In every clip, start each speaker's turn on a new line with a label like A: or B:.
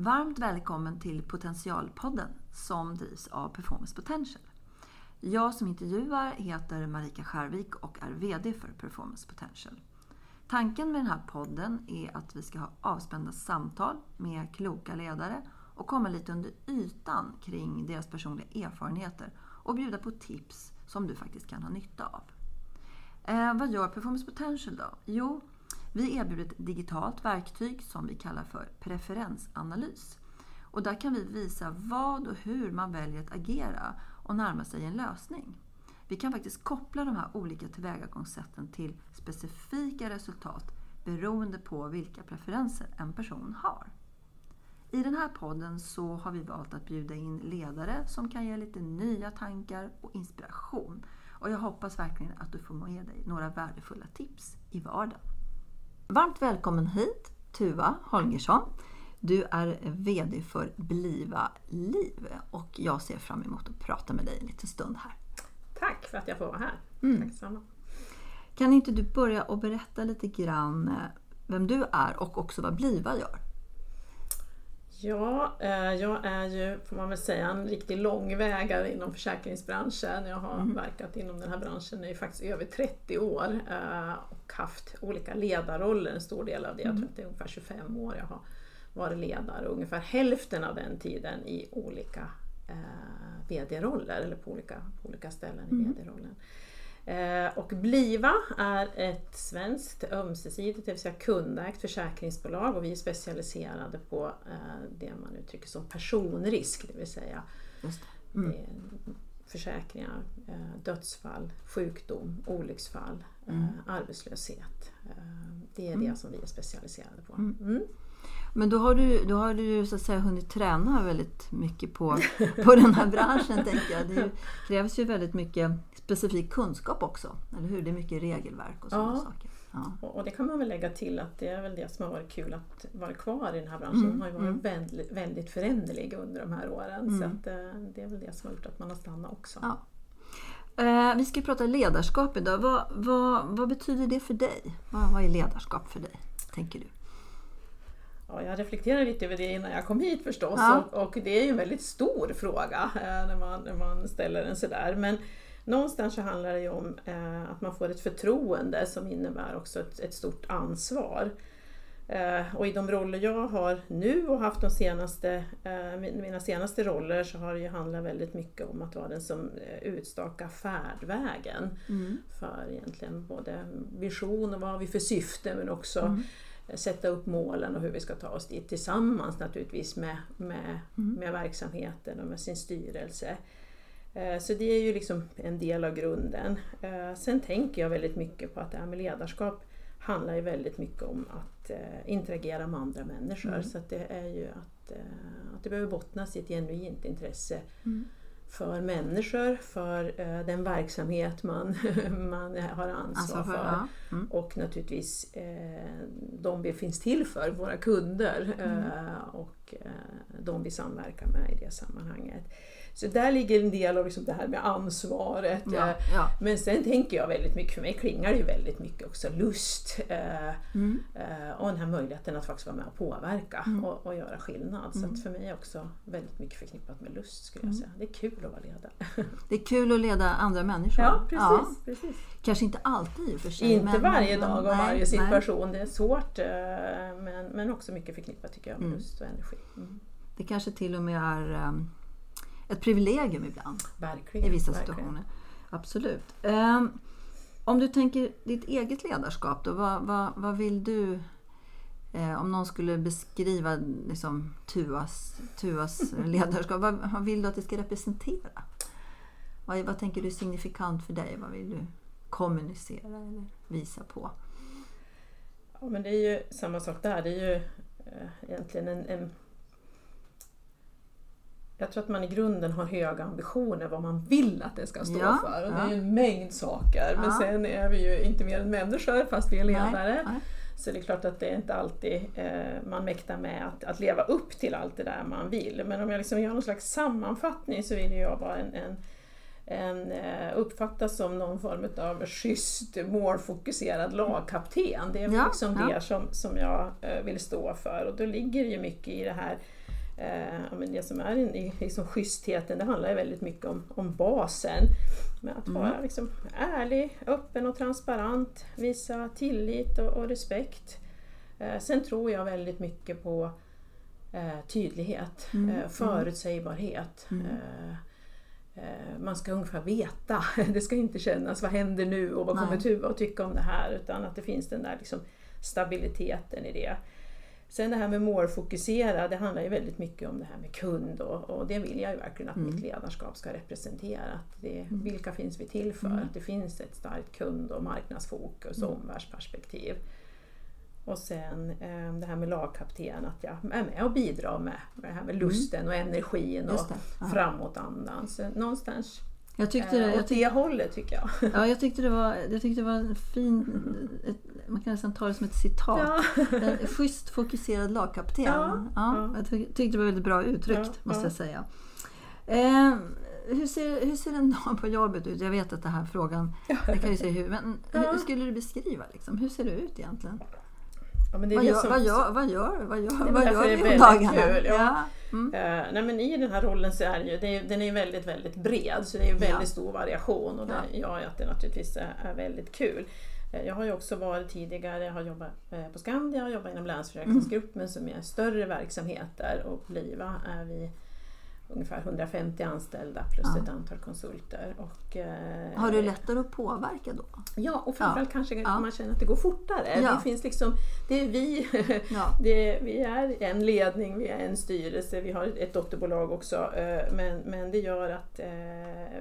A: Varmt välkommen till Potentialpodden som drivs av Performance Potential. Jag som intervjuar heter Marika Skärvik och är VD för Performance Potential. Tanken med den här podden är att vi ska ha avspända samtal med kloka ledare och komma lite under ytan kring deras personliga erfarenheter och bjuda på tips som du faktiskt kan ha nytta av. Eh, vad gör Performance Potential då? Jo, vi erbjuder ett digitalt verktyg som vi kallar för preferensanalys. Och där kan vi visa vad och hur man väljer att agera och närma sig en lösning. Vi kan faktiskt koppla de här olika tillvägagångssätten till specifika resultat beroende på vilka preferenser en person har. I den här podden så har vi valt att bjuda in ledare som kan ge lite nya tankar och inspiration. Och jag hoppas verkligen att du får med dig några värdefulla tips i vardagen. Varmt välkommen hit Tuva Holgersson. Du är VD för Bliva Liv och jag ser fram emot att prata med dig en liten stund här.
B: Tack för att jag får vara här.
A: Mm.
B: Tack samma.
A: Kan inte du börja och berätta lite grann eh, vem du är och också vad Bliva gör?
B: Ja, eh, jag är ju, får man väl säga, en riktig långvägare inom försäkringsbranschen. Jag har
A: Mm.
B: verkat inom den här branschen i faktiskt över 30 år eh, och haft olika ledarroller en stor del av det. Jag
A: Mm.
B: tror att det är ungefär 25 år jag har varit ledare och ungefär hälften av den tiden i olika eh, VD-roller eller på olika, på olika ställen i
A: Mm.
B: VD-rollen. Eh, Och Bliva är ett svenskt ömsesidigt, det vill säga kundägt försäkringsbolag och vi är specialiserade på eh, det man uttrycker som personrisk, det vill säga
A: det. Mm.
B: försäkringar, eh, dödsfall, sjukdom, olycksfall,
A: Mm.
B: arbetslöshet. Det är
A: Mm.
B: det som vi är specialiserade på.
A: Men då har du, då har du så att säga hunnit träna väldigt mycket på, på den här branschen tänker jag. Det krävs ju väldigt mycket specifik kunskap också, eller hur? Det är mycket regelverk och sådana
B: Ja.
A: saker. Ja.
B: Och det kan man väl lägga till att det är väl det som har varit kul att vara kvar i den här branschen.
A: Mm,
B: Den har ju varit
A: mm.
B: väldigt, väldigt föränderlig under de här åren.
A: Mm.
B: Så att, eh, det är väl det som har gjort att man har stannat också.
A: Ja. Eh, vi ska prata ledarskap idag. Vad, vad, vad betyder det för dig? Vad, vad är ledarskap för dig, tänker du?
B: Ja, jag reflekterade lite över det innan jag kom hit förstås
A: Ja.
B: och, och det är ju en väldigt stor fråga eh, när, man, när man ställer den sådär. Men någonstans så handlar det ju om eh, att man får ett förtroende som innebär också ett, ett stort ansvar. Eh, och i de roller jag har nu och haft de senaste, eh, min- mina senaste roller så har det ju handlat väldigt mycket om att vara den som eh, utstakar färdvägen
A: Mm.
B: för egentligen både vision och vad har vi för syfte men också
A: Mm.
B: Sätta upp målen och hur vi ska ta oss dit tillsammans naturligtvis med, med,
A: Mm.
B: med verksamheten och med sin styrelse. Eh, Så det är ju liksom en del av grunden. Eh, Sen tänker jag väldigt mycket på att det här med ledarskap handlar ju väldigt mycket om att eh, interagera med andra människor.
A: Mm.
B: Så att det är ju att, att det behöver bottnas i ett genuint intresse
A: Mm.
B: För människor, för eh, den verksamhet man, man har ansvar
A: för, ja. Mm.
B: Och naturligtvis eh, de vi finns till för, våra kunder
A: Mm.
B: eh, och de vi samverkar med i det sammanhanget. Så där ligger en del av liksom det här med ansvaret.
A: Ja,
B: eh,
A: ja.
B: Men sen tänker jag väldigt mycket, för mig klingar det ju väldigt mycket också lust eh,
A: Mm.
B: eh, och den här möjligheten att faktiskt vara med och påverka
A: Mm.
B: och, och göra skillnad. Så
A: Mm.
B: för mig är också väldigt mycket förknippat med lust skulle jag
A: Mm.
B: säga. Det är kul att vara ledare.
A: Det är kul att leda andra människor.
B: Ja, precis. precis.
A: Kanske inte alltid i och för sig.
B: Inte
A: men-
B: varje
A: men-
B: dag och
A: nej,
B: varje
A: nej.
B: situation. Det är svårt men, men också mycket förknippat tycker jag med
A: Mm.
B: lust och energi.
A: Det kanske till och med är um, ett privilegium ibland
B: Verkligen.
A: i vissa
B: verkligen.
A: situationer. Absolut. Ehm, om du tänker ditt eget ledarskap då, vad, vad, vad vill du eh, om någon skulle beskriva liksom, Tuas, Tuas ledarskap, vad, vad vill du att det ska representera? Vad, vad tänker du är signifikant för dig? Vad vill du kommunicera eller visa på?
B: Ja, men det är ju samma sak där. Det är ju eh, egentligen en, en... Jag tror att man i grunden har höga ambitioner vad man vill att det ska stå
A: Ja,
B: för. Och det
A: ja.
B: är ju en mängd saker. Men
A: Ja.
B: sen är vi ju inte mer än människor fast vi är ledare.
A: Nej, nej.
B: Så det är klart att det är inte alltid eh, man mäktar med att, att leva upp till allt det där man vill. Men om jag liksom gör någon slags sammanfattning så vill jag vara en, en, en eh, uppfattas som någon form av schysst, målfokuserad lagkapten. Det är liksom det som, som jag eh, vill stå för och då ligger det ju mycket i det här Eh, men det som är i liksom schystheten, det handlar ju väldigt mycket om, om basen. Med att
A: Mm.
B: vara liksom ärlig, öppen och transparent, visa tillit och, och respekt. Eh, sen tror jag väldigt mycket på eh, tydlighet,
A: Mm,
B: eh,
A: mm.
B: förutsägbarhet.
A: Mm.
B: Eh, eh, man ska ungefär veta, det ska inte kännas vad händer nu och vad kommer Tuva att tycka om det här utan att det finns den där liksom stabiliteten i det. Sen det här med målfokusera, det handlar ju väldigt mycket om det här med kund och, och det vill jag ju verkligen att
A: Mm.
B: mitt ledarskap ska representera. Att det, vilka finns vi till för?
A: Mm.
B: Att det finns ett starkt kund och marknadsfokus och omvärldsperspektiv. Och sen eh, det här med lagkapten, att jag är med och bidrar med, med det här med lusten och energin och
A: Mm. Ja.
B: framåtandan. Så någonstans
A: Jag tyckte,
B: eh,
A: det, jag,
B: åt
A: tyck,
B: det hållet tycker jag.
A: ja, jag tyckte det var, jag tyckte det var en fin, ett, man kan nästan ta det som ett citat.
B: Ja.
A: En schysst fokuserad lagkapten.
B: Ja, ja.
A: Jag tyck- tyckte det var väldigt bra uttryckt
B: Ja,
A: måste
B: ja.
A: jag säga. Eh, hur, ser, hur ser en dag på jobbet ut? Jag vet att den här frågan, det kan ju se hur, men hur
B: Ja.
A: skulle du beskriva liksom? Hur ser det ut egentligen?
B: Ja,
A: Vad gör,
B: som-
A: vad gör, vad gör, vad gör, vad
B: därför
A: gör vi om dagarna?
B: kul, ja.
A: Mm.
B: Eh, nej men I den här rollen så är det ju, det är, den är väldigt, väldigt bred så det är väldigt
A: Ja.
B: stor variation och det
A: Ja.
B: gör ju att det naturligtvis är, är väldigt kul. Eh, Jag har ju också varit tidigare, jag har jobbat eh, på Skandia och jobbat inom Länsförsäkringsgruppen som är större verksamheter och Bliva är vi ungefär 150 anställda plus
A: Ja.
B: ett antal konsulter. Och, eh,
A: Har du lättare att påverka då?
B: Ja, och framförallt kanske
A: Ja.
B: man känner att det går fortare.
A: Ja.
B: Det finns liksom, det är vi
A: Ja.
B: det, vi är en ledning, vi är en styrelse, vi har ett dotterbolag också. eh, Men, men det gör att eh,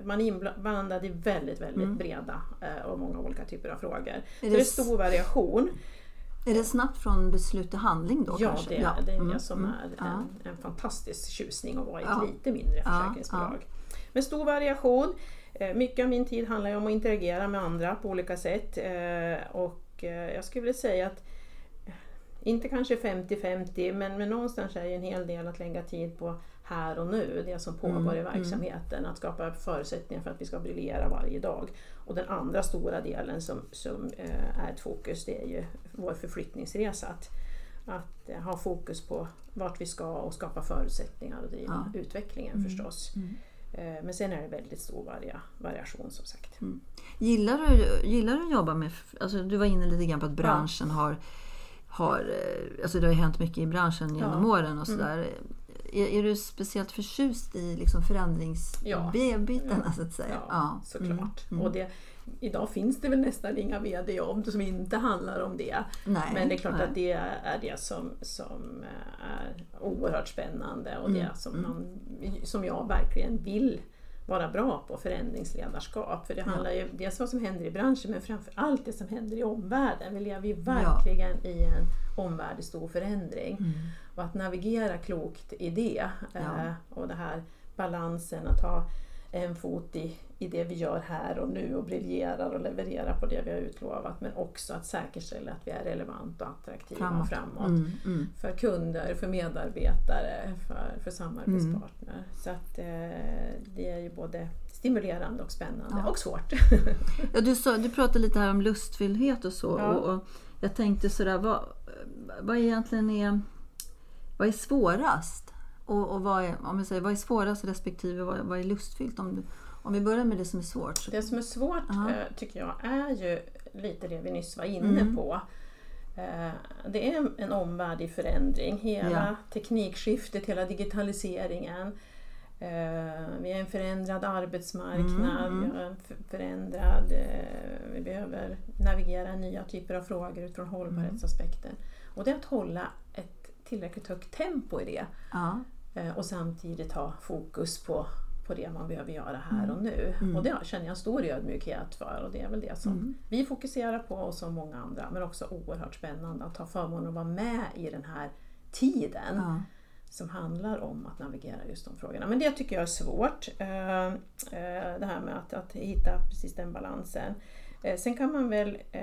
B: man är inblandad i väldigt, väldigt
A: Mm.
B: breda eh, och många olika typer av frågor.
A: Är
B: Så det är stor variation.
A: Är det snabbt från beslut till handling då
B: Ja,
A: kanske?
B: det är det, är
A: Mm,
B: det som
A: mm,
B: är
A: ja.
B: en, en fantastisk tjusning att vara i ett
A: Ja.
B: lite mindre
A: Ja,
B: försäkringsbolag. Men stor variation. Eh, Mycket av min tid handlar ju om att interagera med andra på olika sätt. eh, Och eh, jag skulle vilja säga att inte kanske 50-50 men, men någonstans är det en hel del att lägga tid på här och nu, det som pågår
A: Mm,
B: i verksamheten. Att skapa förutsättningar för att vi ska briljera varje dag. Och den andra stora delen som, som eh, är ett fokus det är ju vår förflyttningsresa. Att, att eh, ha fokus på vart vi ska och skapa förutsättningar och driva utvecklingen förstås.
A: Mm.
B: Eh, Men sen är det väldigt stor varia, variation som sagt.
A: Gillar du, gillar du att jobba med... Alltså du var inne lite grann på att branschen har... har eh, alltså det har ju hänt mycket i branschen genom
B: Ja.
A: åren och sådär. Är, är du speciellt förtjust i liksom
B: Ja.
A: förändringsbitarna så att säga?
B: Ja, såklart. Och det, idag finns det väl nästan inga VD-jobb som inte handlar om det.
A: Nej,
B: Men det är klart
A: nej.
B: att det är det som, som är oerhört spännande och
A: Mm,
B: det som, man, som jag verkligen vill vara bra på, förändringsledarskap. För det handlar ju dels vad som händer i branschen men framför allt det som händer i omvärlden. Vi lever ju verkligen i en omvärld i stor förändring.
A: Mm.
B: Och att navigera klokt i det
A: Ja.
B: eh, och det här balansen att ha en fot i, i det vi gör här och nu och briljerar och levererar på det vi har utlovat men också att säkerställa att vi är relevant och attraktiva
A: Framåt.
B: framåt.
A: Mm, mm.
B: För kunder, för medarbetare, för, för samarbetspartner.
A: Mm.
B: Så att eh, det är ju både stimulerande och spännande
A: Ja.
B: och svårt.
A: Ja, du, sa, du pratade lite här om lustfylldhet och så.
B: Ja.
A: Och, och jag tänkte sådär, vad, vad egentligen är, vad är svårast? Och, och vad, är, om jag säger, vad är svårast respektive vad, vad är lustfyllt? Om, du, om vi börjar med det som är svårt. Så,
B: Det som är svårt
A: Ja.
B: eh, tycker jag är ju lite det vi nyss var inne
A: Mm.
B: på. Eh, Det är en- omvärld i förändring. Hela
A: Ja.
B: teknikskiftet, hela digitaliseringen. Eh, Vi har en förändrad arbetsmarknad,
A: Mm, mm.
B: vi har en förändrad... Vi behöver navigera nya typer av frågor utifrån hållbarhetsaspekten. Och det är att hålla tillräckligt högt tempo i det.
A: ja.
B: Eh, och samtidigt ha fokus på, på det man behöver göra här
A: Mm.
B: och nu. Och det känner jag stor ödmjukhet för och det är väl det som
A: Mm.
B: vi fokuserar på och som många andra. Men också oerhört spännande att ha förmånen att vara med i den här tiden
A: Ja.
B: som handlar om att navigera just de frågorna. Men det tycker jag är svårt. eh, eh, Det här med att, att hitta precis den balansen. Eh, Sen kan man väl eh,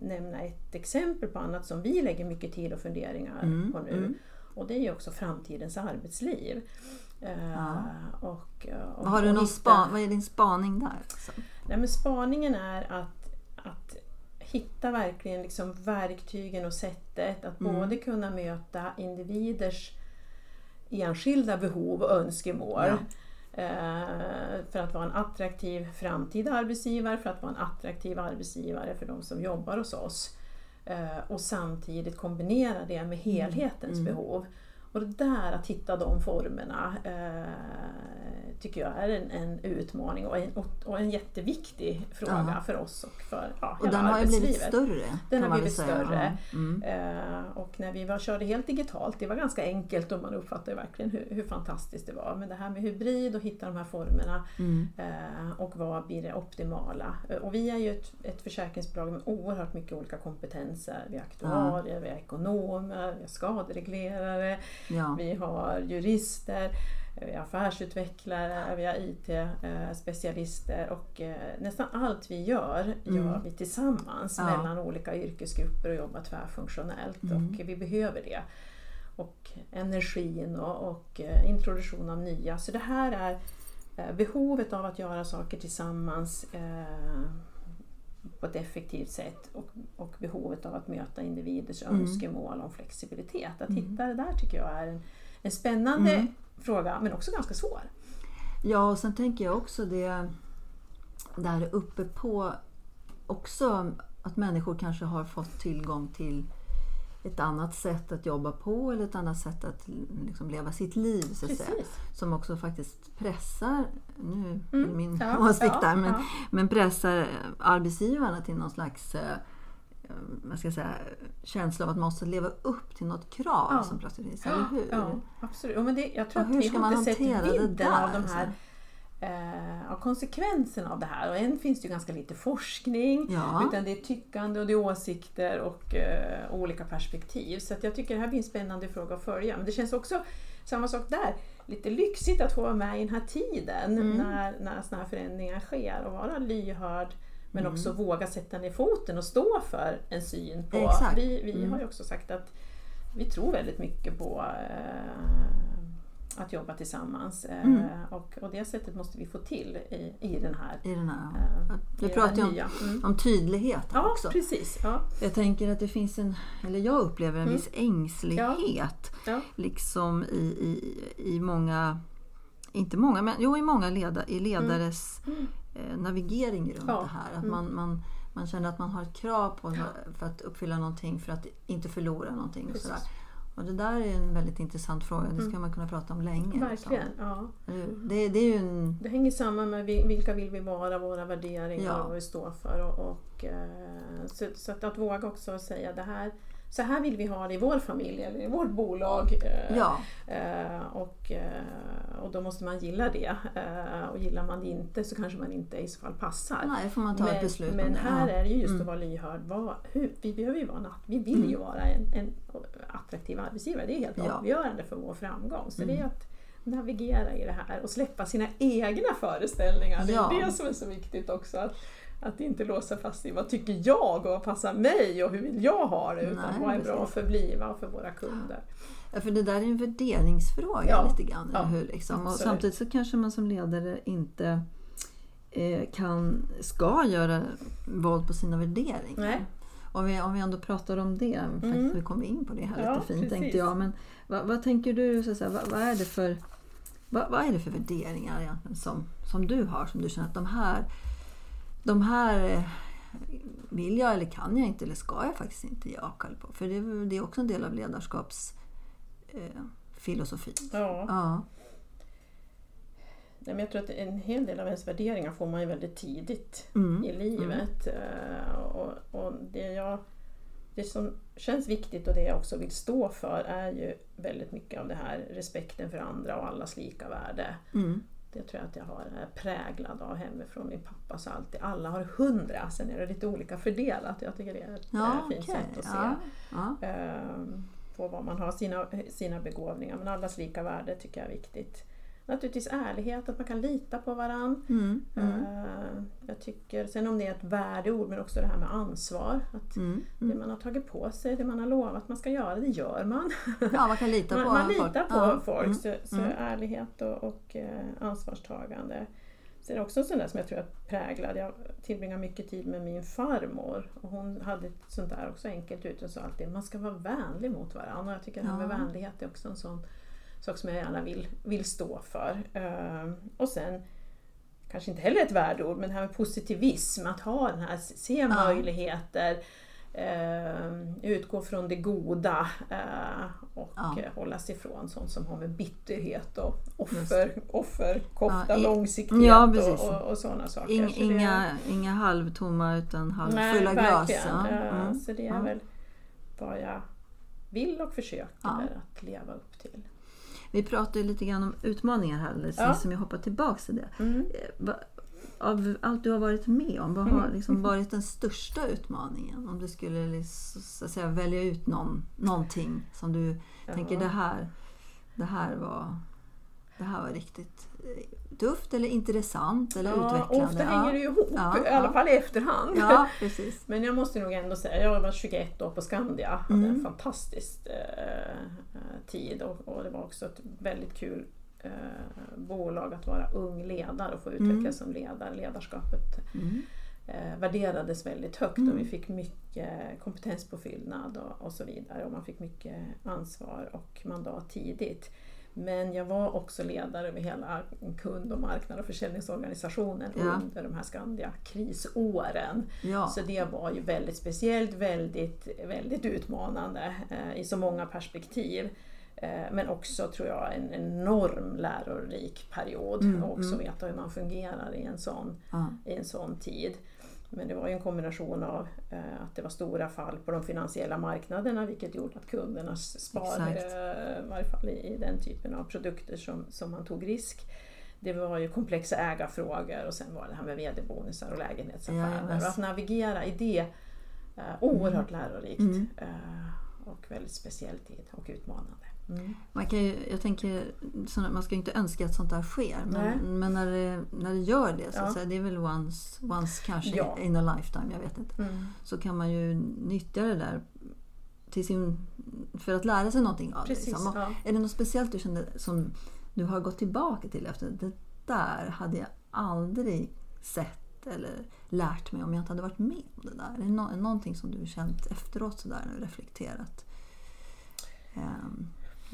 B: nämna ett exempel på annat som vi lägger mycket tid och funderingar
A: Mm,
B: på nu.
A: mm.
B: Och det är ju också framtidens arbetsliv. Eh,
A: Ja.
B: och, och,
A: Vad, har du
B: och
A: någon
B: hitta-
A: vad är din spaning där?
B: Nej, men spaningen är att, att hitta verkligen liksom verktygen och sättet att
A: Mm.
B: både kunna möta individers enskilda behov och önskemål. Ja. För att vara en attraktiv framtida arbetsgivare, för att vara en attraktiv arbetsgivare för de som jobbar hos oss. Och samtidigt kombinera det med mm. helhetens mm. behov. Och det där att hitta de formerna eh, tycker jag är en, en utmaning och en, och en jätteviktig fråga ja. för oss och för ja,
A: Och den har ju blivit större.
B: Den har blivit större. Ja. Mm. Eh, och när vi var, körde helt digitalt, det var ganska enkelt och man uppfattade verkligen hur, hur fantastiskt det var. Men det här med hybrid och hitta de här formerna mm. eh, och vad blir det optimala? Eh, och vi är ju ett, ett försäkringsbolag med oerhört mycket olika kompetenser. Vi har aktuarier, vi har ekonomer, vi har skadereglerare, vi har jurister vi har affärsutvecklare, vi har IT-specialister och eh, nästan allt vi gör, mm. gör vi tillsammans ja. mellan olika yrkesgrupper och jobbar tvärfunktionellt mm. och vi behöver det. Och energin och, och eh, introduktion av nya. Så det här är eh, behovet av att göra saker tillsammans på ett effektivt sätt och, och, behovet av att möta individers mm. önskemål om flexibilitet. Att mm. hitta det där tycker jag är en, en spännande mm fråga men också ganska svår.
A: Ja, och sen tänker jag också det där uppe på också att människor kanske har fått tillgång till ett annat sätt att jobba på eller ett annat sätt att liksom leva sitt liv. Så att säga, som också faktiskt pressar, nu mm. min ja, åsikt ja, där, men, ja. men pressar arbetsgivarna till någon slags eh, man ska säga, känsla av att man måste leva upp till något krav ja. som plötsligt finns, eller hur?
B: Ja, absolut. Ja, men det, jag tror att vi har inte sett vidden av de här eh, av konsekvenserna av det här. Och än finns det ju ganska lite forskning, ja. utan det är tyckande och det är åsikter och eh, olika perspektiv. Så jag tycker det här blir en spännande fråga att följa. Men det känns också, samma sak där, lite lyxigt att få vara med i den här tiden mm. när, när sådana här förändringar sker och vara lyhörd men mm. också våga sätta ner foten och stå för en syn på... Exakt. Vi, vi mm. har ju också sagt att vi tror väldigt mycket på eh, att jobba tillsammans. Eh, mm. och, och det sättet måste vi få till i, i den här...
A: I den här eh, vi pratar ju om, mm. om tydlighet
B: ja,
A: också.
B: Precis, ja.
A: Jag tänker att det finns en, eller jag upplever en mm. viss ängslighet ja. liksom i, i, i många inte många, men jo i många leda, i ledares mm. Mm. Eh, navigering runt ja. det här. Att mm. man, man, man känner att man har ett krav på ja. för att uppfylla någonting för att inte förlora någonting. Och, sådär. Och det där är en väldigt intressant fråga. Det ska mm. man kunna prata om länge.
B: Verkligen. Ja.
A: Det, det, är en...
B: det hänger samman med vilka vill vi vara, våra värderingar ja. och vad vi står för. Och, och eh, så, så att, att, våga också säga det här så här vill vi ha det i vår familj eller i vårt bolag. Eh, ja. Och, och då måste man gilla det. Eh, och gillar man det inte så kanske man inte i så fall passar.
A: Nej, får man ta
B: men,
A: ett beslut
B: Men här är det just mm. att vara lyhörd. Vad, hur, vi behöver ju vara vi vill mm. ju vara en, en, attraktiv arbetsgivare. Det är helt ja. avgörande för vår framgång. Så mm. det är att navigera i det här och släppa sina egna föreställningar. Det är ja. det som är så viktigt också. Att, att inte låsa fast i vad tycker jag och vad passar mig och hur vill jag ha det. Utan Nej, vad är bra för Bliva och för våra kunder.
A: Ja, för det där är en värderingsfråga ja. lite grann. Ja, hur, liksom. och samtidigt så kanske man som ledare inte eh, kan, ska göra våld på sina värderingar. Nej. Om vi, om vi ändå pratar om det, mm. faktiskt, vi kommer in på det här ja, lite fint precis. tänkte jag. Men vad, vad tänker du, så säga, vad, vad, är det för, vad, vad, är det för värderingar egentligen som, som du har, som du känner att de här, de här eh, vill jag eller kan jag inte eller ska jag faktiskt inte ge avkall på? För det, det är också en del av ledarskaps eh.
B: Ja. ja. Nej, men jag tror att en hel del av ens värderingar får man ju väldigt tidigt mm. i livet. Mm. Och, och det, jag, det som känns viktigt och det jag också vill stå för är ju väldigt mycket av det här respekten för andra och allas lika värde. Mm. Det tror jag att jag har är präglad av hemifrån. Min pappa sa alltid alla har hundra, sen är det lite olika fördelat. Jag tycker det är ett ja, fint okay. sätt att se. Ja, ja. Um, på vad man har, sina, sina begåvningar. Men allas lika värde tycker jag är viktigt. Naturligtvis ärlighet, att man kan lita på varandra. Mm, mm. Uh, jag tycker, sen om det är ett värdeord, men också det här med ansvar. Att mm, mm. Det man har tagit på sig, det man har lovat man ska göra, det gör man.
A: Ja, man kan lita på
B: man, man litar på ja. folk. Mm, så, så mm. ärlighet och, och uh, ansvarstagande. Sen är det också sånt där som jag tror är präglad. Jag tillbringar mycket tid med min farmor och hon hade ett sånt där också enkelt ut och sa alltid man ska vara vänlig mot varandra. Och jag tycker ja. det här med vänlighet är också en sån sak som jag gärna vill, vill stå för. Eh, och sen kanske inte heller ett värdeord, men det här med positivism, att ha den här, se
A: Ja.
B: möjligheter, eh, utgå från det goda eh, och
A: Ja.
B: hålla sig ifrån sånt som har med bitterhet och offer, offerkofta,
A: Ja, i-
B: långsiktighet
A: Ja,
B: och, och, och sådana saker.
A: Ing,
B: Så
A: inga, inga halvtomma utan halvfulla glas. Mm.
B: Så det är väl vad jag vill och försöker att leva upp till.
A: Vi pratade lite grann om utmaningar här alldeles
B: Ja.
A: som jag hoppar tillbaka till det.
B: Mm.
A: Eh, Av allt du har varit med om, vad har
B: Mm.
A: liksom varit den största utmaningen? Om du skulle liksom, säga, välja ut någon, någonting som du tänker
B: Ja.
A: det här, det här var det här var riktigt eh, tufft eller intressant eller
B: Ja,
A: utvecklande.
B: ofta hänger det ihop,
A: Ja,
B: i alla
A: ja.
B: fall i efterhand.
A: Ja, precis.
B: Men jag måste nog ändå säga, jag var 21 år på Skandia, hade en
A: Mm.
B: fantastisk eh, tid och, och det var också ett väldigt kul eh, bolag att vara ung ledare och få utvecklas som ledare. Ledarskapet
A: Mm.
B: eh, värderades väldigt högt
A: Mm.
B: och vi fick mycket kompetenspåfyllnad och, och så vidare och man fick mycket ansvar och mandat tidigt. Men jag var också ledare över hela kund och marknad och försäljningsorganisationen
A: Ja.
B: under de här Skandia krisåren.
A: Ja.
B: Så det var ju väldigt speciellt, väldigt, väldigt utmanande eh, i så många perspektiv. Eh, men också tror jag en enorm lärorik period
A: Mm,
B: och också
A: mm.
B: veta hur man fungerar i en sån
A: Ja.
B: i en sån tid. Men det var ju en kombination av eh, att det var stora fall på de finansiella marknaderna vilket gjorde att kundernas spar,
A: Exakt.
B: eh, i varje fall i, i den typen av produkter som, som man tog risk. Det var ju komplexa ägarfrågor och sen var det här med vd-bonusar och lägenhetsaffärer. Och att navigera i det, eh, oerhört lärorikt
A: Mm.
B: eh, och väldigt speciell tid och utmanande. Mm.
A: Man kan ju, jag tänker, man ska ju inte önska att sånt där sker. Men, men när, det, när det gör det, så
B: Ja.
A: säga, det är väl once, once kanske
B: Ja.
A: in a lifetime, jag vet inte.
B: Mm.
A: Så kan man ju nyttja det där till sin, för att lära sig någonting av
B: Precis,
A: det. Liksom.
B: Ja.
A: Är det något speciellt du kände som du har gått tillbaka till efter det där hade jag aldrig sett eller lärt mig om jag inte hade varit med om det där? Är det nå- någonting som du känt efteråt sådär när du reflekterat? Um,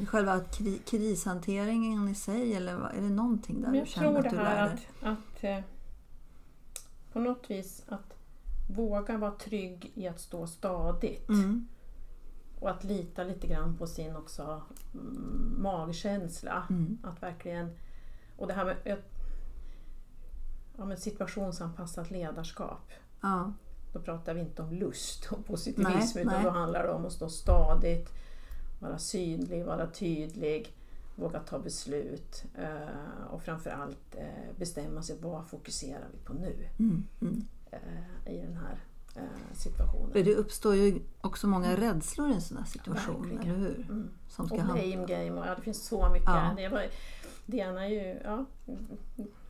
A: själva kri- krishanteringen i sig eller vad- är det någonting där
B: Men
A: du
B: jag
A: känner
B: tror
A: att
B: det
A: du
B: här
A: lärde
B: att, att eh, på något vis att våga vara trygg i att stå stadigt
A: Mm,
B: och att lita lite grann på sin också mm, magkänsla.
A: mm,
B: Att verkligen, och det här med ett, ja, men situationsanpassat ledarskap.
A: ja,
B: Då pratar vi inte om lust och positivism
A: Nej,
B: utan
A: nej.
B: då handlar det om att stå stadigt, vara synlig, vara tydlig, våga ta beslut eh, och framförallt eh, bestämma sig vad fokuserar vi på nu
A: mm, mm.
B: eh, i den här situationen.
A: För det uppstår ju också många rädslor i en sån här situation,
B: Verkligen.
A: eller hur?
B: Mm.
A: Som ska
B: Och blame game och ja, det finns så mycket.
A: Ja.
B: Det, var, det ena är ju ja,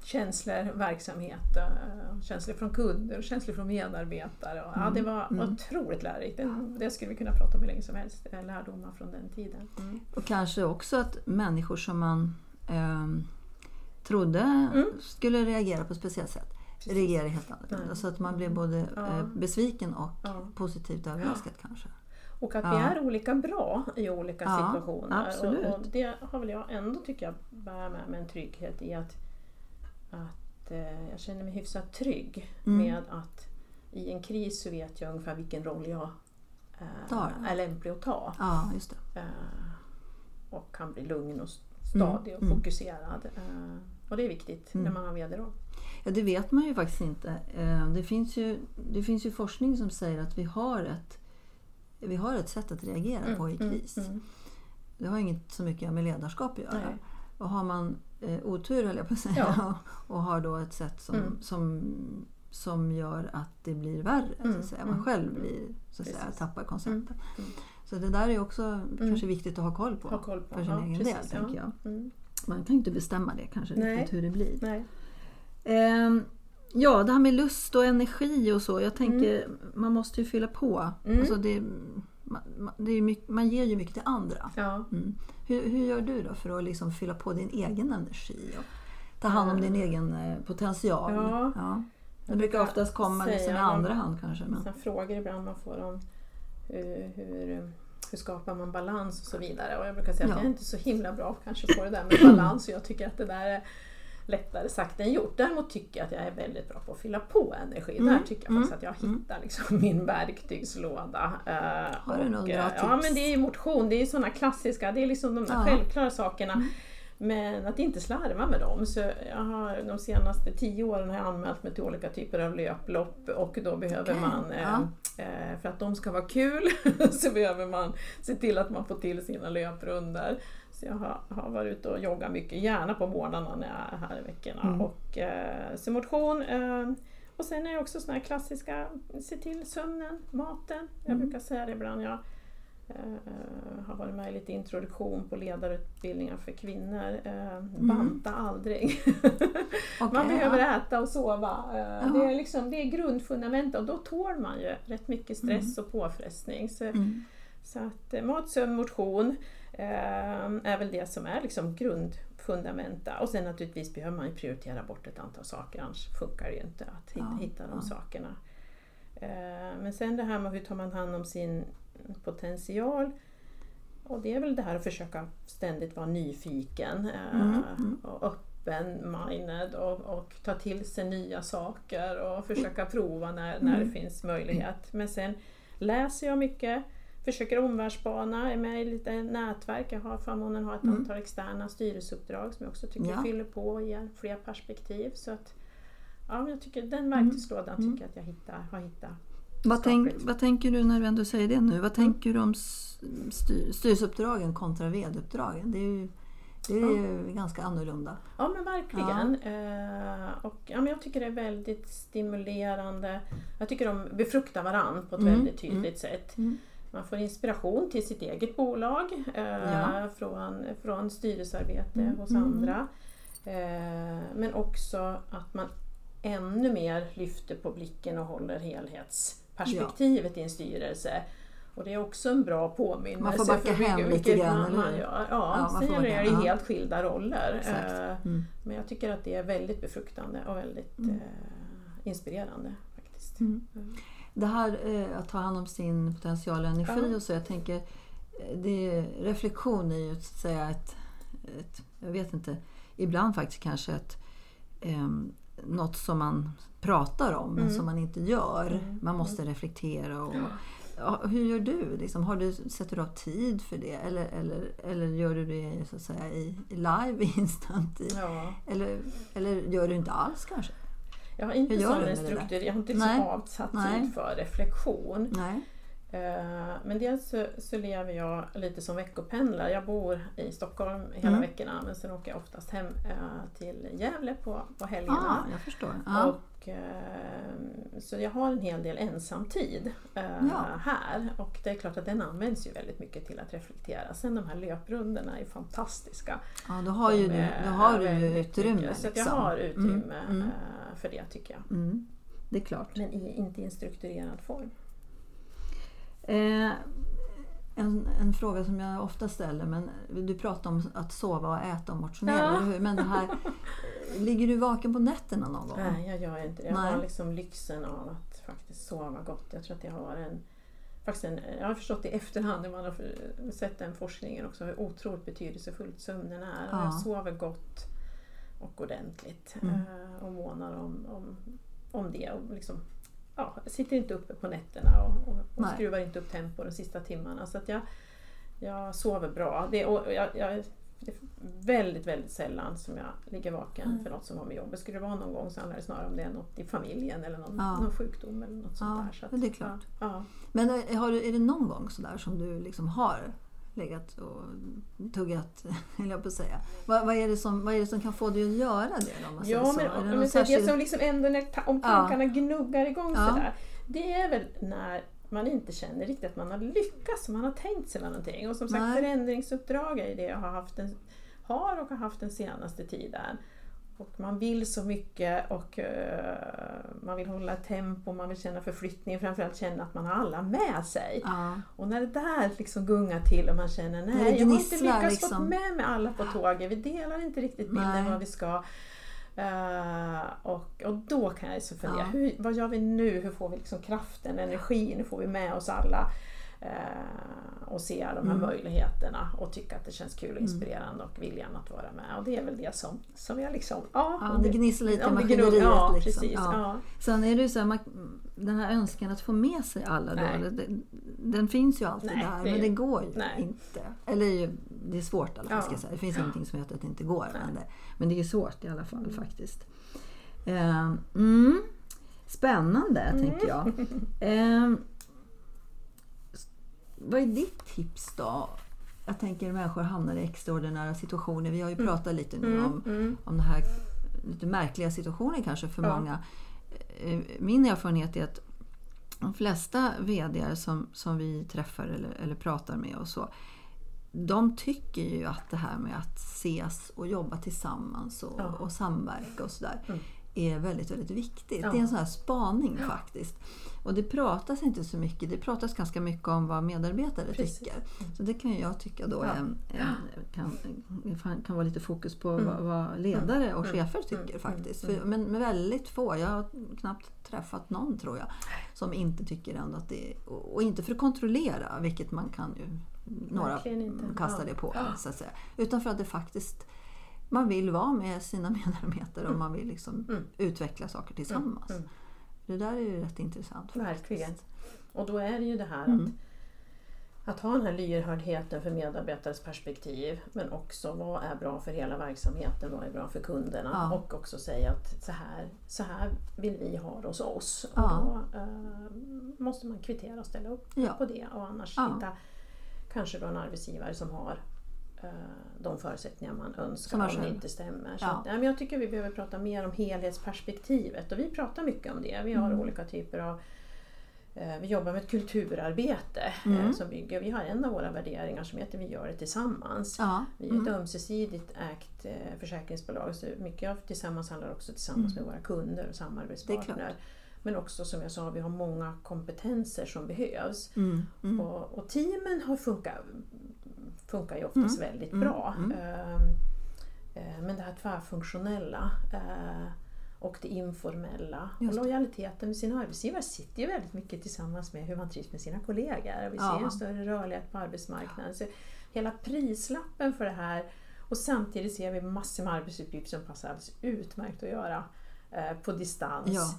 B: känslor, verksamhet, eh, känslor från kunder och känslor från medarbetare. Och, ja, det var
A: Mm.
B: otroligt lärorikt. Det, det skulle vi kunna prata om hur länge som helst. eh, Lärdomar från den tiden. Mm.
A: Och kanske också att människor som man ehm, trodde
B: Mm.
A: skulle reagera på ett speciellt sätt reagerar helt annorlunda.
B: Nej.
A: Så att man blir både
B: Ja.
A: eh, besviken och
B: Ja.
A: positivt överraskad kanske.
B: Och att vi
A: Ja.
B: är olika bra i olika
A: Ja,
B: situationer. Och, och det har väl jag ändå, tycker jag, bär med mig en trygghet i att, att eh, jag känner mig hyfsat trygg
A: Mm.
B: med att i en kris så vet jag ungefär vilken roll jag eh,
A: Tar.
B: är lämplig att ta.
A: Ja, just det.
B: Eh, och kan bli lugn och stadig och
A: Mm.
B: fokuserad. Eh, och det är viktigt
A: Mm.
B: när man har vd-roll.
A: Ja, det vet man ju faktiskt inte. Eh, Det finns ju, det finns ju forskning som säger att vi har ett, vi har ett sätt att reagera på i kris.
B: Mm, mm.
A: Det har inget så mycket med ledarskap att göra.
B: Nej.
A: Och har man eh, otur höll jag på att säga
B: Ja.
A: och har då ett sätt som,
B: Mm.
A: som, som gör att det blir värre. Så
B: Mm,
A: att säga. Man
B: mm.
A: själv blir, så att säga, tappar konceptet.
B: Mm.
A: Så det där är också kanske viktigt att ha koll på.
B: Ha koll på.
A: För sin
B: Ja,
A: egen
B: precis,
A: del,
B: ja.
A: tänker jag.
B: Mm.
A: Man kan inte bestämma det kanske
B: Nej.
A: riktigt hur det blir.
B: Nej.
A: Ehm, ja, det här med lust och energi och så. Jag tänker, man måste ju fylla på.
B: Mm.
A: Alltså det, man, det mycket, man ger ju mycket till andra.
B: Ja.
A: Mm. Hur, hur gör du då för att liksom fylla på din egen energi? Och ta hand om din egen eh, potential?
B: Ja.
A: Det
B: Jag
A: brukar oftast komma liksom i andra hand kanske. Men,
B: Såna frågor ibland man får om hur, hur, hur skapar man balans och så vidare. Och jag brukar säga att jag är inte så himla bra kanske på det där med balans och jag tycker att det där är lättare sagt än gjort. Däremot tycker jag att jag är väldigt bra på att fylla på energi. Mm. Där tycker jag mm. faktiskt att jag mm. hittar liksom min verktygslåda.
A: Uh, Har du några bra tips?
B: Ja men det är motion, det är sådana klassiska, det är liksom de ja. självklara sakerna. Mm. Men att inte slarva med dem. Så jag har, de senaste tio åren har jag anmält mig till olika typer av löplopp och då behöver okay. man, eh, ja. eh, för att de ska vara kul, så behöver man se till att man får till sina löprunder. Så jag har, har varit ute och joggat mycket, gärna på morgnarna när jag är här i veckorna. Mm. Och, eh, så motion. Eh, och sen är det också sådana här klassiska, se till sömnen, maten. Jag mm. brukar säga det ibland. Jag, Uh, har varit med i lite introduktion på ledarutbildningar för kvinnor. Uh, mm. Banta aldrig. okay, man behöver ja. äta och sova. Uh, det, är liksom, det är grundfundamentet och då tål man ju rätt mycket stress mm. och påfrestning. Så, mm. så att mat, sömn, motion är väl det som är liksom grundfundamenta. Och sen naturligtvis behöver man prioritera bort ett antal saker annars funkar det ju inte att hitta, ja, de ja. sakerna. Men sen det här med hur tar man hand om sin potential. Och det är väl det här att försöka ständigt vara nyfiken eh, mm, mm. och öppen-minded och, och, ta till sig nya saker och försöka prova när, när mm. det finns möjlighet. Men sen läser jag mycket, försöker omvärldsbana, är med i lite nätverk. Jag har förmånen att ha ett mm. antal externa styrelseuppdrag som jag också tycker ja. fyller på och ger fler perspektiv. Så att, ja, jag tycker den verktygslådan mm. tycker jag att jag hittar, har hittat
A: vad, tänk, vad, tänker du när du ändå säger det nu? Vad mm. tänker du om styr, styrelseuppdragen kontra vd-uppdragen? Det är ju, det är ju ja. ganska annorlunda.
B: Ja men verkligen. Ja. Eh, och, ja, men jag tycker det är väldigt stimulerande. Jag tycker de befruktar varandra på ett mm. väldigt mm. tydligt mm. sätt. Mm. Man får inspiration till sitt eget bolag eh, ja. från, från styrelsearbete mm. hos andra. Eh, men också att man ännu mer lyfter på blicken och håller helhets perspektivet ja. i en styrelse. Och det är också en bra påminnelse.
A: Man får backa hem lite grann,
B: man, man gör. Ja, ja sen är det i helt skilda roller. Eh, mm. Men jag tycker att det är väldigt befruktande och väldigt mm. eh, inspirerande. faktiskt. Mm.
A: Mm. Det här eh, att ta hand om sin potential och energi ja. och så, jag tänker eh, det, reflektion är ju så att säga ett, ett, jag vet inte, ibland faktiskt kanske ett um, något som man pratar om mm. men som man inte gör. Mm. Man måste mm. reflektera. Och, ja, hur gör du? Liksom, har du? Sätter du av tid för det? Eller, eller, eller gör du det så att säga, i, live, instant? I, ja. eller, eller gör du inte alls kanske?
B: Jag har inte sån struktur, jag har inte liksom avsatt tid för reflektion. Nej. Eh, men dels så, så, lever jag lite som veckopendlare. Jag bor i Stockholm hela mm. veckorna men sen åker jag oftast hem uh, till Gävle på, på helgerna.
A: Ah, jag förstår. Ah.
B: Och, uh, så jag har en hel del ensamtid ja. här och det är klart att den används ju väldigt mycket till att reflektera. Sen de här löprundorna är fantastiska.
A: Ja, då har, ju du, då har du ju utrymme. Liksom.
B: Så jag liksom. har utrymme mm. Mm. För det tycker jag.
A: Mm. Det är klart.
B: Men i, inte i en strukturerad form.
A: Eh, en, en, fråga som jag ofta ställer, men du pratar om att sova och äta och motionera, ja. eller hur? Men det här, ligger du vaken på nätterna någon gång?
B: Nej, jag gör inte det. Jag Nej. har liksom lyxen av att faktiskt sova gott. Jag tror att jag har en Faktiskt en, jag har förstått i efterhand när man har sett den forskningen också hur otroligt betydelsefullt sömnen är. Ja. Jag sover gott och ordentligt mm. Eh, och månar om, om, om det. Och liksom ja, sitter inte uppe på nätterna och, och, och skruvar inte upp tempo de sista timmarna. Så att jag, jag sover bra. Det, och jag, jag, det är väldigt, väldigt sällan som jag ligger vaken mm. för något som har med jobbet. Skulle det vara någon gång så handlar det snarare om det är något i familjen eller någon, ja. någon sjukdom eller något sånt
A: ja,
B: där. Så
A: att, det är klart. Ja, Men har du, är det någon gång sådär som du liksom har legat och tuggat, höll jag på att säga. Vad, vad, är det som, vad är det som kan få dig att göra det? Då,
B: man ja, men, det, men, särskild... det som liksom ändå när om tankarna ja. gnuggar igång ja. sådär, det är väl när man inte känner riktigt att man har lyckats som man har tänkt sig med någonting. Och som sagt Nej. förändringsuppdrag är det jag har, haft en, har och har haft den senaste tiden. Och man vill så mycket och uh, man vill hålla tempo, man vill känna förflyttning, framförallt känna att man har alla med sig. Ja. Och när det där liksom gungar till och man känner nej, jag har inte lyckats liksom. få med mig alla på tåget, vi delar inte riktigt bilden vad vi ska. Uh, och, och då kan jag så fundera, ja. hur, vad gör vi nu? Hur får vi liksom kraften, energin? Hur får vi med oss alla? Eh, och se de här
A: Mm.
B: möjligheterna och tycka att det känns kul och inspirerande och viljan att vara med. Och det är väl det som, som jag liksom... Ja,
A: Ja, det gnisslar lite i
B: Ja, det
A: maskineriet.
B: Ja,
A: liksom.
B: precis.
A: Ja.
B: Ja.
A: Sen är det ju så här, man, den här önskan att få med sig alla då, den, den finns ju alltid
B: Nej,
A: där
B: det
A: men det går ju
B: nej.
A: inte. Eller det är svårt i alla fall
B: Ja.
A: ska jag säga. Det finns ingenting som heter att det inte går. Men det, men det är svårt i alla fall faktiskt. Eh, mm, spännande
B: Mm.
A: tänker jag. Vad är ditt tips då? Jag tänker människor hamnar i extraordinära situationer. Vi har ju pratat lite nu om
B: Mm.
A: om den här lite märkliga situationen kanske för
B: Ja.
A: många. Eh, Min erfarenhet är att de flesta VD som, som vi träffar eller, eller pratar med och så, de tycker ju att det här med att ses och jobba tillsammans och,
B: Ja.
A: och samverka och sådär
B: Mm.
A: Är väldigt, väldigt viktigt.
B: Ja.
A: Det är en sån här spaning faktiskt. Och det pratas inte så mycket. Det pratas ganska mycket om vad medarbetare
B: Precis.
A: tycker. Så det kan jag tycka då
B: Ja.
A: en- en- kan, kan, vara lite fokus på
B: Mm.
A: vad, vad ledare och
B: Mm.
A: chefer tycker
B: Mm.
A: faktiskt.
B: Mm.
A: För, men med väldigt få. Jag har knappt träffat någon tror jag som inte tycker ändå att det är... Och och inte för att kontrollera, vilket man kan ju... Några kastar
B: Ja.
A: det på
B: Ja.
A: så att säga. Utan för att det faktiskt man vill vara med sina medarbetare och man vill liksom
B: Mm.
A: utveckla saker tillsammans.
B: Mm.
A: Det där är ju rätt intressant. faktiskt.
B: Verkligen. Och då är det ju det här
A: Mm.
B: att, att ha den här lyhördheten för medarbetares perspektiv men också vad är bra för hela verksamheten, vad är bra för kunderna
A: Ja.
B: och också säga att så här, så här vill vi ha det hos oss.
A: Ja.
B: Och då eh, måste man kvittera och ställa upp
A: Ja.
B: på det och annars
A: Ja.
B: hitta kanske då en arbetsgivare som har de förutsättningar man önskar
A: man
B: om det inte stämmer. Så
A: Ja.
B: att, ja, men jag tycker vi behöver prata mer om helhetsperspektivet och vi pratar mycket om det. Vi har
A: Mm.
B: olika typer av eh, vi jobbar med ett kulturarbete eh,
A: Mm.
B: som bygger, vi har en av våra värderingar som heter Vi gör det tillsammans.
A: Ja.
B: Vi är ett
A: Mm.
B: ömsesidigt ägt eh, försäkringsbolag så mycket av tillsammans handlar också tillsammans med våra kunder och
A: Mm.
B: Samarbetspartner. Men också som jag sa, vi har många kompetenser som behövs.
A: Mm. Mm.
B: Och, och teamen har funkat, funkar ju oftast väldigt
A: Mm.
B: bra.
A: Mm.
B: Ehm, eh, Men det här tvärfunktionella eh, och det informella och
A: Just det.
B: lojaliteten med sina arbetsgivare sitter ju väldigt mycket tillsammans med hur man trivs med sina kollegor. Vi
A: Ja.
B: ser en större rörlighet på arbetsmarknaden. Så hela prislappen för det här och samtidigt ser vi massor med arbetsuppgifter som passar alldeles utmärkt att göra eh, på distans.
A: Ja.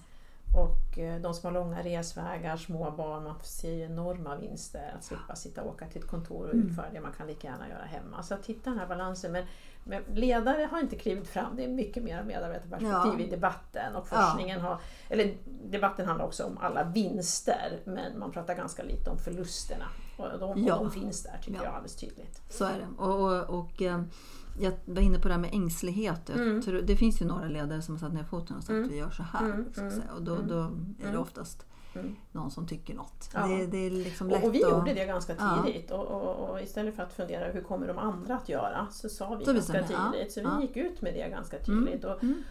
B: Och eh, de som har långa resvägar, små barn, man ser ju enorma vinster att slippa sitta och åka till ett kontor och
A: Mm.
B: utföra det man kan lika gärna göra hemma. Så att hitta den här balansen. Men, men ledare har inte klivit fram, det är mycket mer medarbetarperspektiv
A: Ja.
B: i debatten. Och
A: Ja.
B: forskningen har, eller debatten handlar också om alla vinster men man pratar ganska lite om förlusterna. Och de,
A: Ja.
B: och de finns där tycker
A: Ja.
B: jag alldeles tydligt.
A: Så är det. Och, och, och eh, jag var inne på det här med ängslighet.
B: Mm.
A: tror, det finns ju några ledare som har satt ner foten och sagt
B: Mm.
A: vi gör så här.
B: Mm,
A: Så att
B: mm,
A: säga. Och då,
B: mm,
A: då är det
B: mm.
A: oftast
B: Mm.
A: någon som tycker något.
B: Ja.
A: Det, det är liksom lätt
B: Och, och vi
A: att...
B: gjorde det ganska
A: Ja.
B: tidigt och, och, och istället för att fundera hur kommer de andra att göra så sa vi
A: Så
B: ganska
A: jag.
B: tidigt. Så vi
A: Ja.
B: gick ut med det ganska
A: Mm.
B: tydligt. Och,
A: Mm.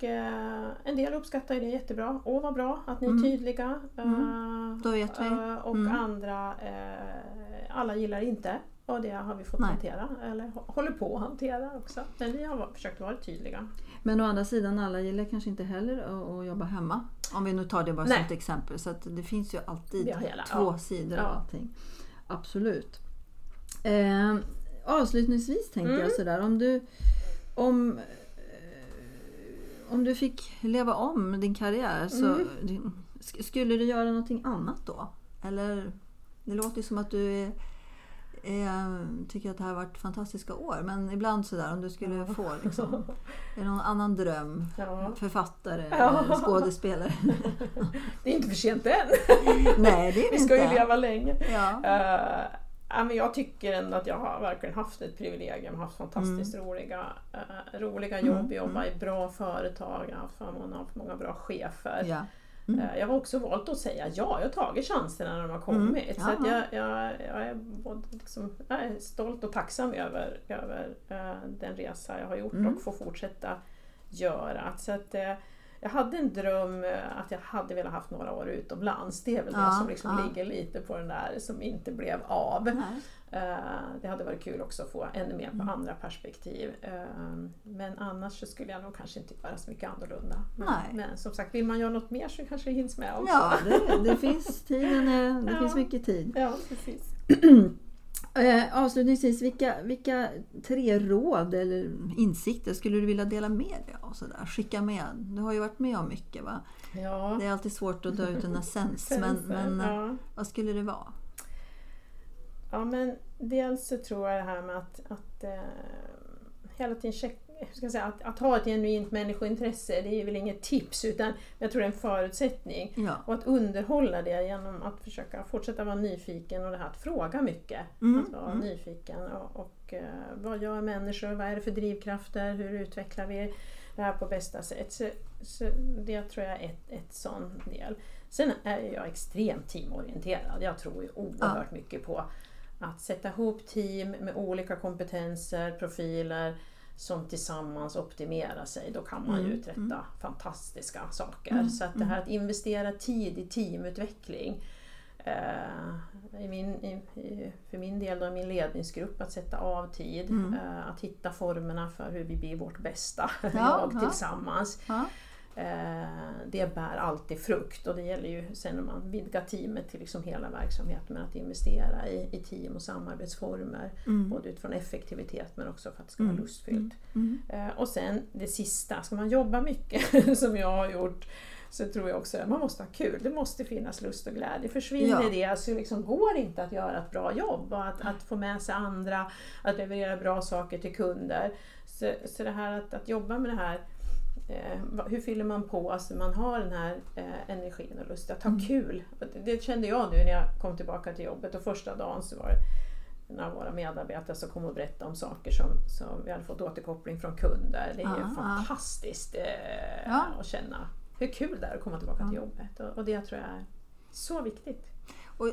B: eh, en del uppskattar det jättebra. Åh vad bra att ni är
A: Mm.
B: tydliga.
A: Mm.
B: Eh,
A: Då vet vi.
B: eh, och
A: Mm.
B: andra, eh, alla gillar inte. Och det har vi fått
A: Nej.
B: hantera, eller hå- håller på att hantera också. Men vi har försökt vara tydliga.
A: Men å andra sidan, alla gillar kanske inte heller att, jobba hemma. Om vi nu tar det bara som
B: Nej.
A: ett exempel. Så det finns ju alltid
B: hela-
A: två
B: ja.
A: sidor
B: Ja.
A: av allting. Absolut. Eh, avslutningsvis tänkte
B: Mm.
A: jag sådär. Om du, om, eh, om du fick leva om din karriär, så
B: Mm.
A: skulle du göra någonting annat då? Eller, det låter ju som att du är, är, tycker att det här har varit fantastiska år. Men ibland sådär, om du skulle få liksom, är det någon annan dröm?
B: Ja.
A: Författare
B: Ja.
A: skådespelare?
B: Det är inte för sent än.
A: Nej, det är det
B: vi ska ju leva länge.
A: Ja.
B: Eh, ja, men jag tycker ändå att jag har verkligen haft ett privilegium, haft fantastiskt roliga, eh, roliga jobb,
A: Mm,
B: jobba i bra företag, haft förmånen att ha många bra chefer.
A: Ja.
B: Eh, Jag har också valt att säga ja, jag har tagit chanserna när de har kommit.
A: Mm,
B: Så att jag, jag, jag, är liksom, jag är stolt och tacksam över, över eh, den resa jag har gjort
A: Mm.
B: och får fortsätta göra. Så att, eh, jag hade en dröm eh, att jag hade velat haft några år utomlands. Det är väl
A: Ja,
B: det som liksom
A: ja.
B: ligger lite på den där som inte blev av.
A: Nej.
B: Eh, Det hade varit kul också att få ännu mer på
A: Mm.
B: andra perspektiv. Eh, Men annars så skulle jag nog kanske inte göra så mycket annorlunda. Men, men som sagt, vill man göra något mer så kanske det hinns med också.
A: Ja, det, det finns tiden, är- det
B: Ja.
A: finns mycket tid.
B: Ja, precis.
A: Eh, avslutningsvis, vilka, vilka tre råd eller insikter skulle du vilja dela med dig av? Sådär? Skicka med. Du har ju varit med om mycket va?
B: Ja.
A: Det är alltid svårt att dra ut en essens. men, men eh,
B: ja.
A: vad skulle det vara?
B: Ja men dels så tror jag det här med att, att eh, hela tiden checka hur ska jag säga, att, att ha ett genuint människointresse, det är väl inget tips utan jag tror det är en förutsättning.
A: Ja.
B: Och att underhålla det genom att försöka fortsätta vara nyfiken och det här att fråga mycket.
A: Mm,
B: Att vara
A: mm.
B: nyfiken och, och eh, vad gör människor, vad är det för drivkrafter, hur utvecklar vi det här på bästa sätt. Så, så det tror jag är ett, ett sån del. Sen är jag extremt teamorienterad. Jag tror ju oerhört mycket på att sätta ihop team med olika kompetenser, profiler som tillsammans optimerar sig. Då kan man ju
A: Mm,
B: uträtta fantastiska saker.
A: Mm,
B: Så att det här att investera tid i teamutveckling eh, i min, i, för min del i min ledningsgrupp att sätta av tid,
A: Mm.
B: eh, att hitta formerna för hur vi blir vårt bästa,
A: Ja,
B: jag
A: ja.
B: tillsammans.
A: Ja.
B: Eh, det bär alltid frukt och det gäller ju sen när man vidgar teamet till liksom hela verksamheten med att investera i, i team och samarbetsformer.
A: Mm.
B: Både utifrån effektivitet men också för att det ska vara
A: Mm.
B: lustfyllt.
A: Mm.
B: Eh, och sen det sista, ska man jobba mycket som jag har gjort så tror jag också att man måste ha kul. Det måste finnas lust och glädje. Försvinner
A: Ja.
B: det så liksom går det inte att göra ett bra jobb och att, att få med sig andra, att leverera bra saker till kunder. Så, så det här att, att jobba med det här Eh, hur fyller man på så alltså man har den här eh, energin och lusten att ha
A: Mm.
B: kul? Det, det kände jag nu när jag kom tillbaka till jobbet och första dagen så var det en av våra medarbetare som kom och berättade om saker som, som vi hade fått återkoppling från kunder. Det är ju
A: Ah,
B: fantastiskt eh,
A: Ja.
B: att känna hur kul det är att komma tillbaka till
A: Ja.
B: jobbet. Och, och det tror jag är så viktigt.
A: Och,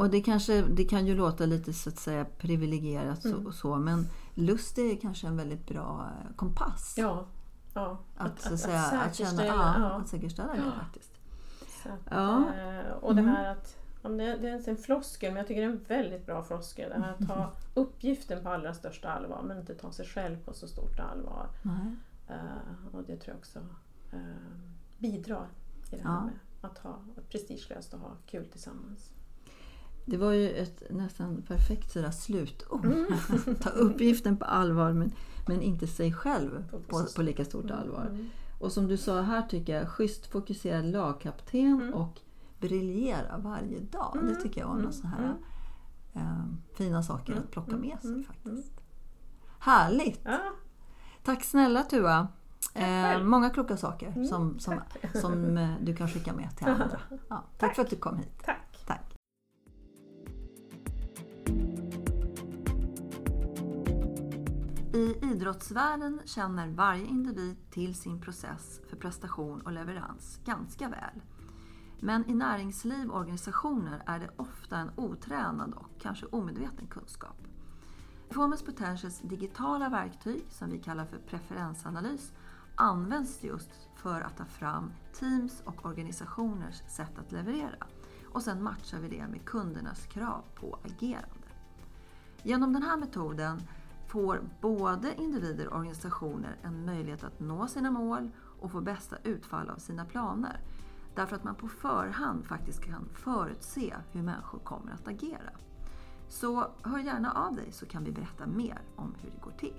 A: och det, kanske, det kan ju låta lite så att säga privilegierat så,
B: Mm.
A: och så men lust är kanske en väldigt bra eh, kompass.
B: Ja, ja.
A: Att, så att, säga, att, känna,
B: säkerställa,
A: ja,
B: ja.
A: att säkerställa det faktiskt.
B: Att,
A: Ja.
B: eh, Och det
A: Mm.
B: här att, det, är en floskel, men jag tycker det är en väldigt bra floskel. Det här att ta uppgiften på allra största allvar men inte ta sig själv på så stort allvar.
A: Nej.
B: Eh, och det tror jag också eh, bidrar i det här med att ha prestigelöst och ha kul tillsammans.
A: Det var ju ett nästan perfekt sådär slutord.
B: Mm.
A: Ta uppgiften på allvar men, men inte sig själv
B: På-
A: på, lika stort allvar.
B: Mm.
A: Och som du sa här tycker jag, schysst fokuserad lagkapten
B: Mm.
A: och briljera varje dag. Det
B: Mm,
A: tycker jag var
B: mm,
A: några sådana här
B: mm.
A: eh, fina saker
B: Mm,
A: att plocka
B: mm,
A: med sig
B: mm,
A: faktiskt. Härligt!
B: Ja,
A: Tack snälla Tua! Eh, många kloka saker
B: Mm,
A: som, som,
B: tack.
A: som eh, du kan skicka med till andra. Ja, tack för att du kom hit.
B: tack!
A: Tack! I idrottsvärlden känner varje individ till sin process för prestation och leverans ganska väl. Men i näringsliv och organisationer är det ofta en otränad och kanske omedveten kunskap. Performance Potentials digitala verktyg, som vi kallar för preferensanalys, används just för att ta fram teams och organisationers sätt att leverera. Och sen matchar vi det med kundernas krav på agerande. Genom den här metoden får både individer och organisationer en möjlighet att nå sina mål och få bästa utfall av sina planer. Därför att man på förhand faktiskt kan förutse hur människor kommer att agera. Så hör gärna av dig så kan vi berätta mer om hur det går till.